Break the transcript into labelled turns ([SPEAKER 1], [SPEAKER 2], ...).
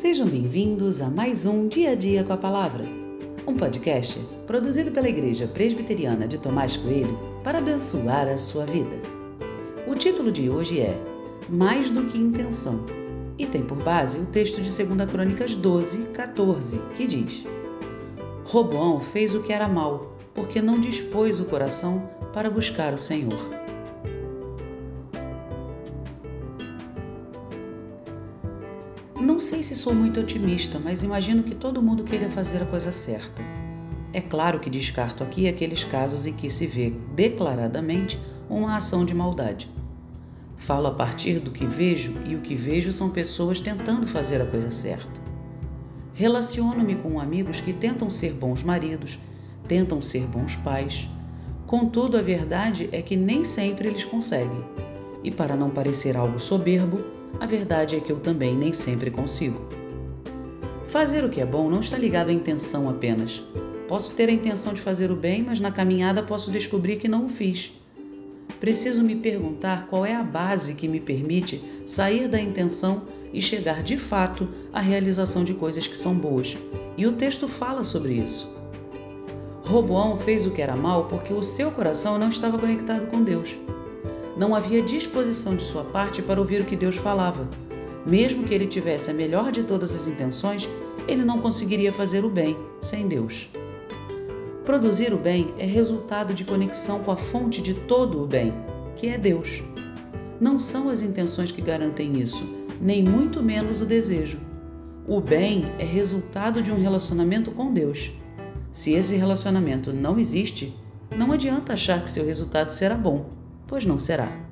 [SPEAKER 1] Sejam bem-vindos a mais um Dia a Dia com a Palavra, um podcast produzido pela Igreja Presbiteriana de Tomás Coelho para abençoar a sua vida. O título de hoje é Mais do que Intenção e tem por base o texto de 2 Crônicas 12, 14, que diz: Roboão fez o que era mal, porque não dispôs o coração para buscar o Senhor. Não sei se sou muito otimista, mas imagino que todo mundo queira fazer a coisa certa. É claro que descarto aqui aqueles casos em que se vê declaradamente uma ação de maldade. Falo a partir do que vejo e o que vejo são pessoas tentando fazer a coisa certa. Relaciono-me com amigos que tentam ser bons maridos, tentam ser bons pais. Contudo, a verdade é que nem sempre eles conseguem. E para não parecer algo soberbo, a verdade é que eu também nem sempre consigo. Fazer o que é bom não está ligado à intenção apenas. Posso ter a intenção de fazer o bem, mas na caminhada posso descobrir que não o fiz. Preciso me perguntar qual é a base que me permite sair da intenção e chegar de fato à realização de coisas que são boas. E o texto fala sobre isso. Roboão fez o que era mal porque o seu coração não estava conectado com Deus não havia disposição de sua parte para ouvir o que Deus falava. Mesmo que ele tivesse a melhor de todas as intenções, ele não conseguiria fazer o bem sem Deus. Produzir o bem é resultado de conexão com a fonte de todo o bem, que é Deus. Não são as intenções que garantem isso, nem muito menos o desejo. O bem é resultado de um relacionamento com Deus. Se esse relacionamento não existe, não adianta achar que seu resultado será bom pois não será.